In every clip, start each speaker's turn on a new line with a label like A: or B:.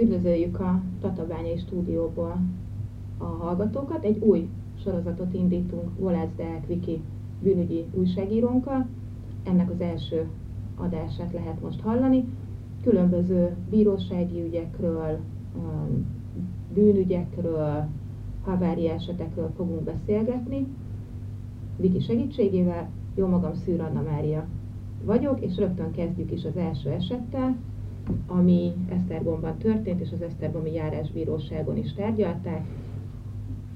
A: Üdvözöljük a Tatabányai stúdióból a hallgatókat. Egy új sorozatot indítunk Volász Deák Viki bűnügyi újságírónkkal. Ennek az első adását lehet most hallani. Különböző bírósági ügyekről, bűnügyekről, havári esetekről fogunk beszélgetni. Viki segítségével, jó magam Szűr Anna Mária vagyok, és rögtön kezdjük is az első esettel, ami Esztergomban történt, és az Esztergomi járásbíróságon is tárgyalták.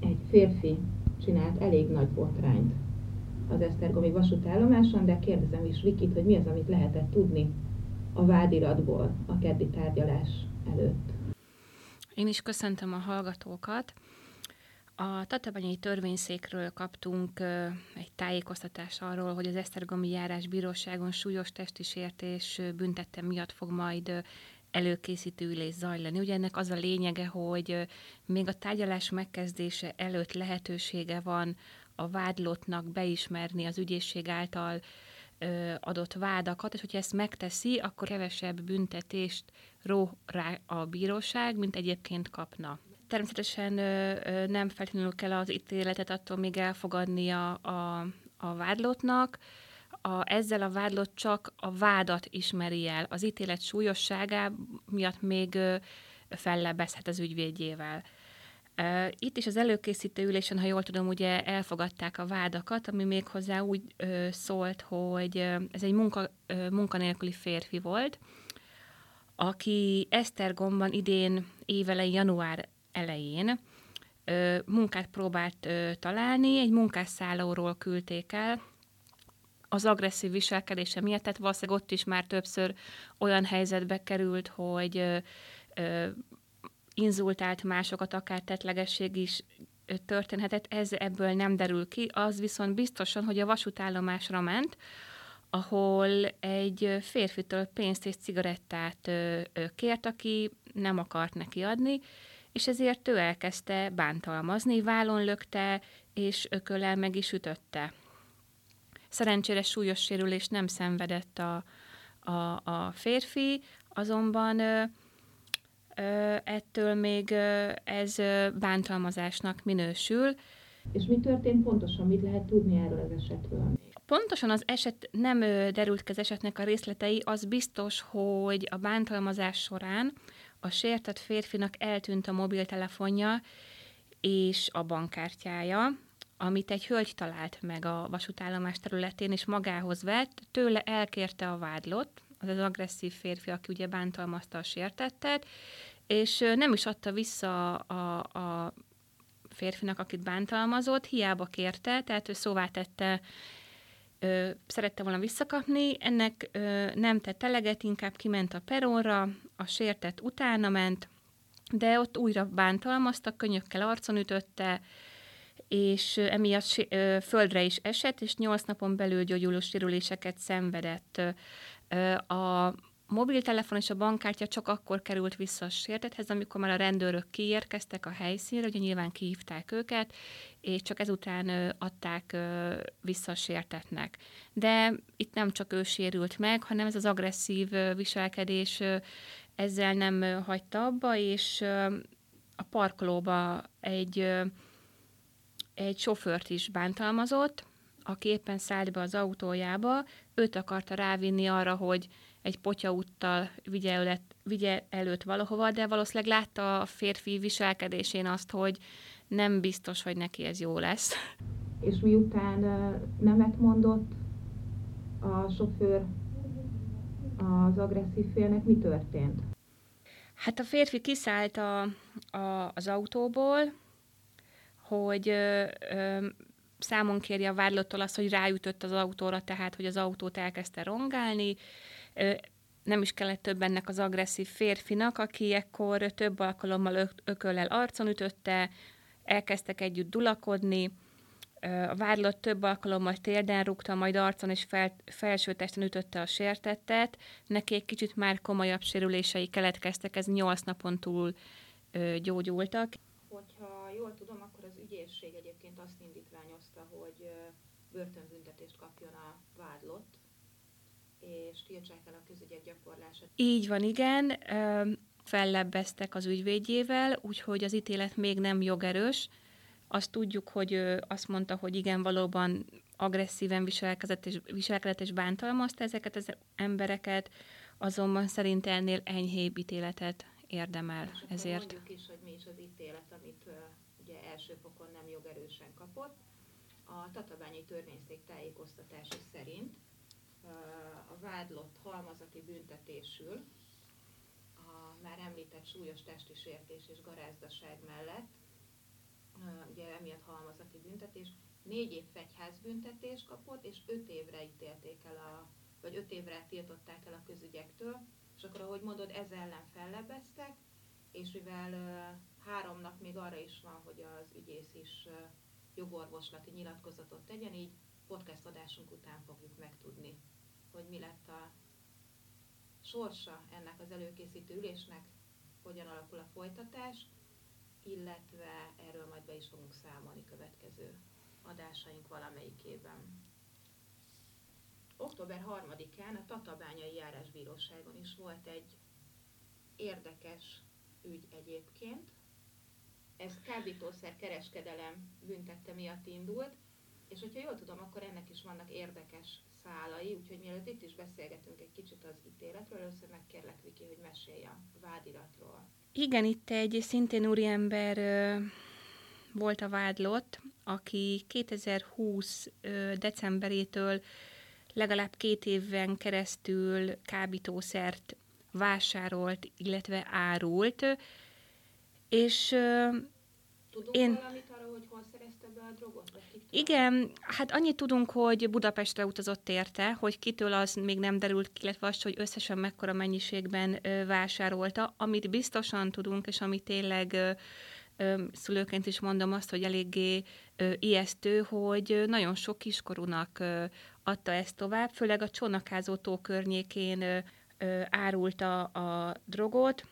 A: Egy férfi csinált elég nagy botrányt az Esztergomi vasútállomáson, de kérdezem is Vikit, hogy mi az, amit lehetett tudni a vádiratból a keddi tárgyalás előtt.
B: Én is köszöntöm a hallgatókat. A Tatabányai törvényszékről kaptunk egy tájékoztatást arról, hogy az Esztergomi járás bíróságon súlyos testi sértés büntette miatt fog majd előkészítő ülés zajlani. Ugye ennek az a lényege, hogy még a tárgyalás megkezdése előtt lehetősége van a vádlottnak beismerni az ügyészség által adott vádakat, és hogyha ezt megteszi, akkor kevesebb büntetést ró rá a bíróság, mint egyébként kapna. Természetesen nem feltétlenül kell az ítéletet attól még elfogadnia a, a vádlottnak, a, ezzel a vádlott csak a vádat ismeri el. Az ítélet súlyosságá miatt még fellebezhet az ügyvédjével. Itt is az előkészítő ülésen, ha jól tudom, ugye elfogadták a vádakat, ami még hozzá úgy ö, szólt, hogy ez egy munka, ö, munkanélküli férfi volt, aki Esztergomban idén évelei január elején ö, munkát próbált ö, találni, egy munkásszállóról küldték el, az agresszív viselkedése miatt, tehát valószínűleg ott is már többször olyan helyzetbe került, hogy ö, ö, inzultált másokat, akár tetlegesség is történhetett, ez ebből nem derül ki, az viszont biztosan, hogy a vasútállomásra ment, ahol egy férfitől pénzt és cigarettát kért, aki nem akart neki adni, és ezért ő elkezdte bántalmazni, vállon lökte, és ököllel meg is ütötte. Szerencsére súlyos sérülést nem szenvedett a, a, a férfi, azonban ö, ö, ettől még ö, ez bántalmazásnak minősül.
A: És mi történt pontosan? Mit lehet tudni erről az esetről?
B: Pontosan az eset nem derült ki az esetnek a részletei, az biztos, hogy a bántalmazás során a sértett férfinak eltűnt a mobiltelefonja és a bankkártyája, amit egy hölgy talált meg a vasútállomás területén, és magához vett, tőle elkérte a vádlott, az az agresszív férfi, aki ugye bántalmazta a sértettet, és nem is adta vissza a, a férfinak, akit bántalmazott, hiába kérte, tehát ő szóvá tette ö, szerette volna visszakapni, ennek ö, nem tett eleget, inkább kiment a peronra, a sértett utána ment, de ott újra bántalmazta, könyökkel arcon ütötte, és emiatt földre is esett, és nyolc napon belül gyógyuló sérüléseket szenvedett. A mobiltelefon és a bankkártya csak akkor került vissza a sértethez, amikor már a rendőrök kiérkeztek a helyszínre, ugye nyilván kihívták őket, és csak ezután adták vissza a sértetnek. De itt nem csak ő sérült meg, hanem ez az agresszív viselkedés ezzel nem hagyta abba, és a parkolóba egy, egy sofőrt is bántalmazott, aki éppen szállt be az autójába, őt akarta rávinni arra, hogy egy potyaúttal vigye, előtt, vigye előtt valahova, de valószínűleg látta a férfi viselkedésén azt, hogy nem biztos, hogy neki ez jó lesz.
A: És miután nemet mondott a sofőr az agresszív félnek, mi történt?
B: Hát a férfi kiszállt a, a, az autóból, hogy ö, ö, számon kérje a vádlottól azt, hogy ráütött az autóra, tehát hogy az autót elkezdte rongálni, nem is kellett több ennek az agresszív férfinak, aki ekkor több alkalommal ököllel arcon ütötte, elkezdtek együtt dulakodni, a vádlott több alkalommal térden rúgta, majd arcon és fel, felső testen ütötte a sértettet. Neki egy kicsit már komolyabb sérülései keletkeztek, ez nyolc napon túl ö, gyógyultak.
A: Hogyha jól tudom, akkor az ügyészség egyébként azt indítványozta, hogy börtönbüntetést kapjon a vádlott és tiltsák el a közügyek gyakorlását.
B: Így van, igen. fellebbeztek az ügyvédjével, úgyhogy az ítélet még nem jogerős. Azt tudjuk, hogy azt mondta, hogy igen, valóban agresszíven viselkedett és, viselkedett és bántalmazta ezeket az embereket, azonban szerint ennél enyhébb ítéletet érdemel
A: És
B: ezért.
A: Mondjuk is, hogy mi is az ítélet, amit uh, ugye első fokon nem jogerősen kapott. A Tatabányi Törvényszék tájékoztatása szerint uh, a vádlott halmazati büntetésül a már említett súlyos testi sértés és garázdaság mellett, ugye emiatt halmazati büntetés, négy év fegyházbüntetés kapott, és öt évre ítélték el a, vagy öt évre tiltották el a közügyektől, és akkor, ahogy mondod, ez ellen fellebeztek, és mivel három nap még arra is van, hogy az ügyész is jogorvoslati nyilatkozatot tegyen, így podcast adásunk után fogjuk megtudni, hogy mi lett a sorsa ennek az előkészítő ülésnek, hogyan alakul a folytatás, illetve erről majd be is fogunk számolni következő adásaink valamelyikében. Október 3-án a Tatabányai Járásbíróságon is volt egy érdekes ügy egyébként. Ez kábítószer kereskedelem büntette miatt indult, és hogyha jól tudom, akkor ennek is vannak érdekes szálai, úgyhogy mielőtt itt is beszélgetünk egy kicsit az ítéletről, először megkérlek Viki, hogy mesélj a vádiratról.
B: Igen, itt egy szintén úriember volt a vádlott, aki 2020 decemberétől legalább két éven keresztül kábítószert vásárolt, illetve árult, és
A: Tudunk én... valamit hogy hol szerezte be a drogot?
B: Igen, hát annyit tudunk, hogy Budapestre utazott érte, hogy kitől az még nem derült ki, illetve az, hogy összesen mekkora mennyiségben vásárolta. Amit biztosan tudunk, és amit tényleg szülőként is mondom azt, hogy eléggé ijesztő, hogy nagyon sok kiskorúnak adta ezt tovább, főleg a Csónakázó tó környékén árulta a drogot.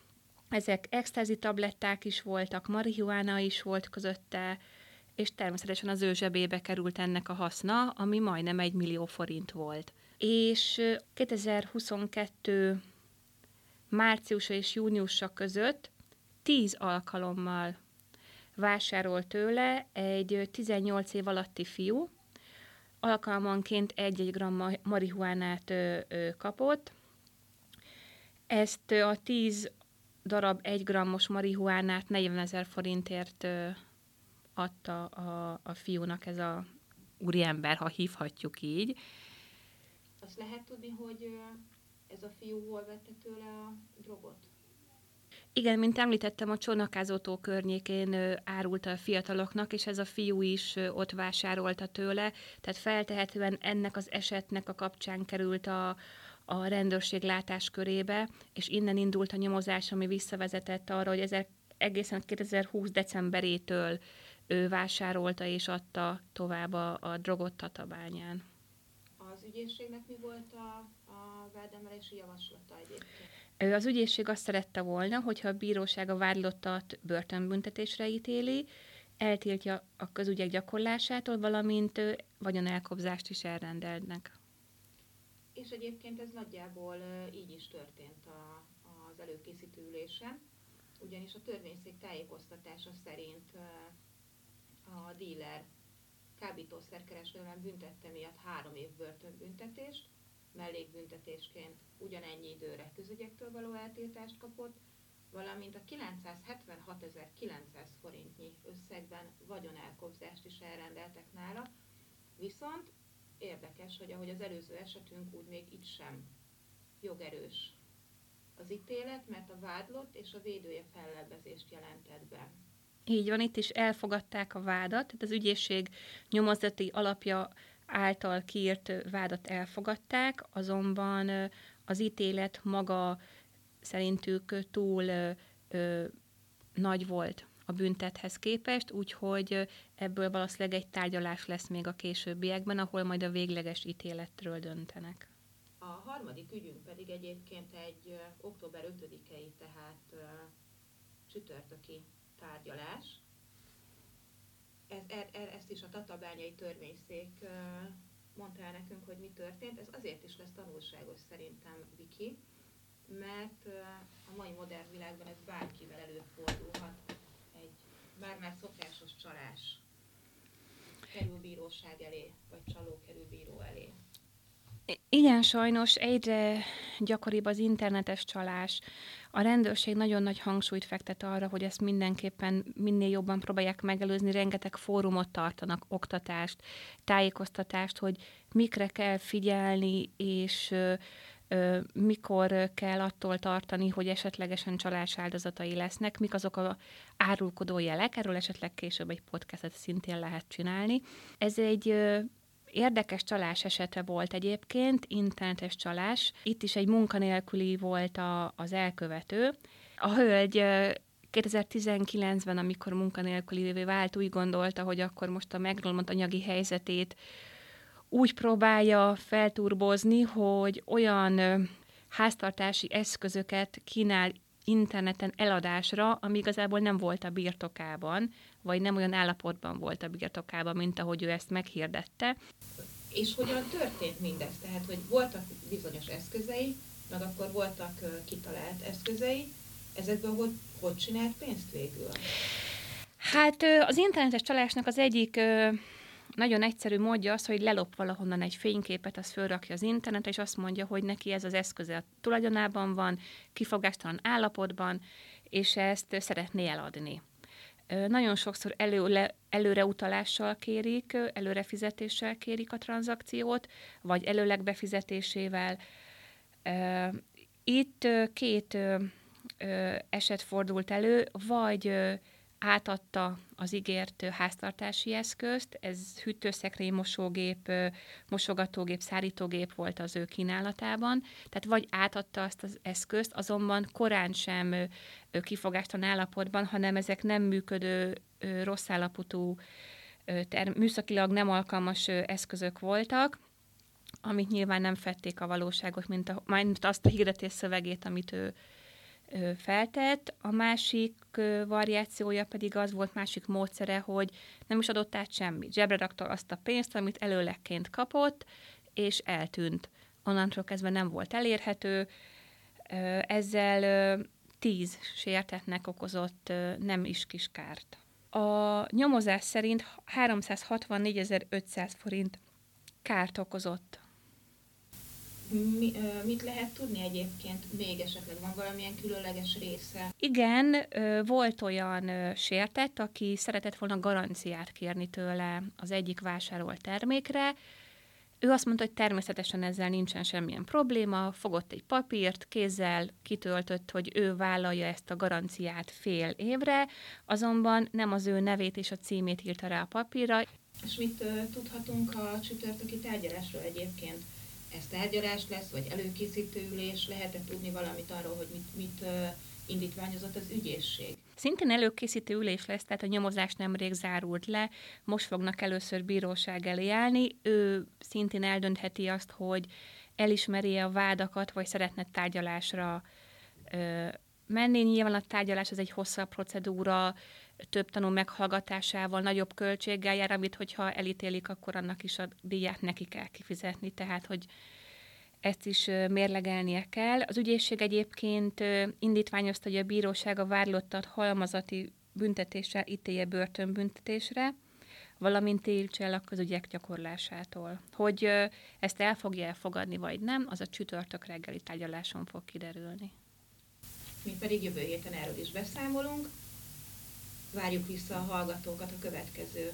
B: Ezek extázi tabletták is voltak, marihuána is volt közötte, és természetesen az ő zsebébe került ennek a haszna, ami majdnem egy millió forint volt. És 2022 márciusa és júniusa között 10 alkalommal vásárolt tőle egy 18 év alatti fiú, alkalmanként egy-egy gram marihuánát kapott. Ezt a 10 darab 1 grammos marihuánát 40 ezer forintért ö, adta a, a fiúnak ez a úriember, ha hívhatjuk így.
A: Azt lehet tudni, hogy ez a fiú hol vette tőle a drogot?
B: Igen, mint említettem, a Csónakázótó környékén árulta a fiataloknak, és ez a fiú is ott vásárolta tőle, tehát feltehetően ennek az esetnek a kapcsán került a, a rendőrség látáskörébe, és innen indult a nyomozás, ami visszavezetett arra, hogy ezek egészen 2020 decemberétől ő vásárolta és adta tovább a, a drogot Tatabányán.
A: Az ügyészségnek mi volt a, a vádemelési javaslata egyébként?
B: Az ügyészség azt szerette volna, hogyha a bíróság a vádlottat börtönbüntetésre ítéli, eltiltja a közügyek gyakorlásától, valamint vagyonelkobzást is elrendelnek.
A: És egyébként ez nagyjából így is történt a, az előkészítő ülésen, ugyanis a törvényszék tájékoztatása szerint a díler kábítószerkereskedelem büntette miatt három év börtönbüntetést, mellékbüntetésként ugyanennyi időre közügyektől való eltiltást kapott, valamint a 976.900 forintnyi összegben vagyonelkobzást is elrendeltek nála, viszont érdekes, hogy ahogy az előző esetünk, úgy még itt sem jogerős az ítélet, mert a vádlott és a védője fellebbezést jelentett be.
B: Így van, itt is elfogadták a vádat, tehát az ügyészség nyomozati alapja által kiírt vádat elfogadták, azonban az ítélet maga szerintük túl ö, ö, nagy volt a büntethez képest, úgyhogy ebből valószínűleg egy tárgyalás lesz még a későbbiekben, ahol majd a végleges ítéletről döntenek.
A: A harmadik ügyünk pedig egyébként egy október 5-i, tehát csütörtöki tárgyalás. Ez, er, er, ezt is a Tatabányai Törvényszék mondta el nekünk, hogy mi történt. Ez azért is lesz tanulságos szerintem, Viki, mert a mai modern világban ez bárkivel előfordulhat. Bár már szokásos csalás kerül bíróság elé, vagy csaló kerül bíró elé.
B: Igen, sajnos egyre gyakoribb az internetes csalás. A rendőrség nagyon nagy hangsúlyt fektet arra, hogy ezt mindenképpen minél jobban próbálják megelőzni, rengeteg fórumot tartanak, oktatást, tájékoztatást, hogy mikre kell figyelni, és mikor kell attól tartani, hogy esetlegesen csalás áldozatai lesznek, mik azok a árulkodó jelek, erről esetleg később egy podcastet szintén lehet csinálni. Ez egy Érdekes csalás esete volt egyébként, internetes csalás. Itt is egy munkanélküli volt a, az elkövető. A hölgy 2019-ben, amikor munkanélkülivé vált, úgy gondolta, hogy akkor most a megromlott anyagi helyzetét úgy próbálja felturbozni, hogy olyan háztartási eszközöket kínál interneten eladásra, ami igazából nem volt a birtokában, vagy nem olyan állapotban volt a birtokában, mint ahogy ő ezt meghirdette.
A: És hogyan történt mindez? Tehát, hogy voltak bizonyos eszközei, meg akkor voltak kitalált eszközei, ezekből hogy, hogy csinált pénzt végül?
B: Hát az internetes csalásnak az egyik nagyon egyszerű módja az, hogy lelop valahonnan egy fényképet, az fölrakja az internetre, és azt mondja, hogy neki ez az eszköze a tulajdonában van, kifogástalan állapotban, és ezt szeretné eladni. Nagyon sokszor előle, előre utalással kérik, előre fizetéssel kérik a tranzakciót, vagy előleg befizetésével. Itt két eset fordult elő, vagy átadta az ígért háztartási eszközt, ez hűtőszekrény, mosógép, mosogatógép, szárítógép volt az ő kínálatában, tehát vagy átadta azt az eszközt, azonban korán sem kifogástalan állapotban, hanem ezek nem működő, rossz állapotú, műszakilag nem alkalmas eszközök voltak, amit nyilván nem fették a valóságot, mint, a, mint azt a hirdetés szövegét, amit ő feltett, a másik variációja pedig az volt, másik módszere, hogy nem is adott át semmit. Zsebre rakta azt a pénzt, amit előlegként kapott, és eltűnt. Onnantól kezdve nem volt elérhető, ezzel tíz sértetnek okozott nem is kis kárt. A nyomozás szerint 364.500 forint kárt okozott
A: mi, mit lehet tudni egyébként? Még esetleg van valamilyen különleges része?
B: Igen, volt olyan sértett, aki szeretett volna garanciát kérni tőle az egyik vásárolt termékre, ő azt mondta, hogy természetesen ezzel nincsen semmilyen probléma, fogott egy papírt, kézzel kitöltött, hogy ő vállalja ezt a garanciát fél évre, azonban nem az ő nevét és a címét írta rá a papírra.
A: És mit uh, tudhatunk a csütörtöki tárgyalásról egyébként? Ez tárgyalás lesz, vagy előkészítő ülés, lehet-e tudni valamit arról, hogy mit, mit indítványozott az ügyészség?
B: Szintén előkészítő ülés lesz, tehát a nyomozás nemrég zárult le, most fognak először bíróság elé állni. Ő szintén eldöntheti azt, hogy elismeri a vádakat, vagy szeretne tárgyalásra ö, menni. Nyilván a tárgyalás az egy hosszabb procedúra, több tanú meghallgatásával, nagyobb költséggel jár, amit hogyha elítélik, akkor annak is a díját neki kell kifizetni, tehát hogy ezt is mérlegelnie kell. Az ügyészség egyébként indítványozta, hogy a bíróság a vádlottat halmazati büntetéssel ítélje börtönbüntetésre, valamint tiltsa el a közügyek gyakorlásától. Hogy ezt el fogja elfogadni, vagy nem, az a csütörtök reggeli tárgyaláson fog kiderülni.
A: Mi pedig jövő héten erről is beszámolunk várjuk vissza a hallgatókat a következő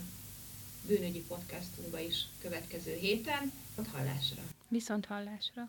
A: bűnügyi podcastunkba is következő héten. Ott hallásra.
B: Viszont hallásra.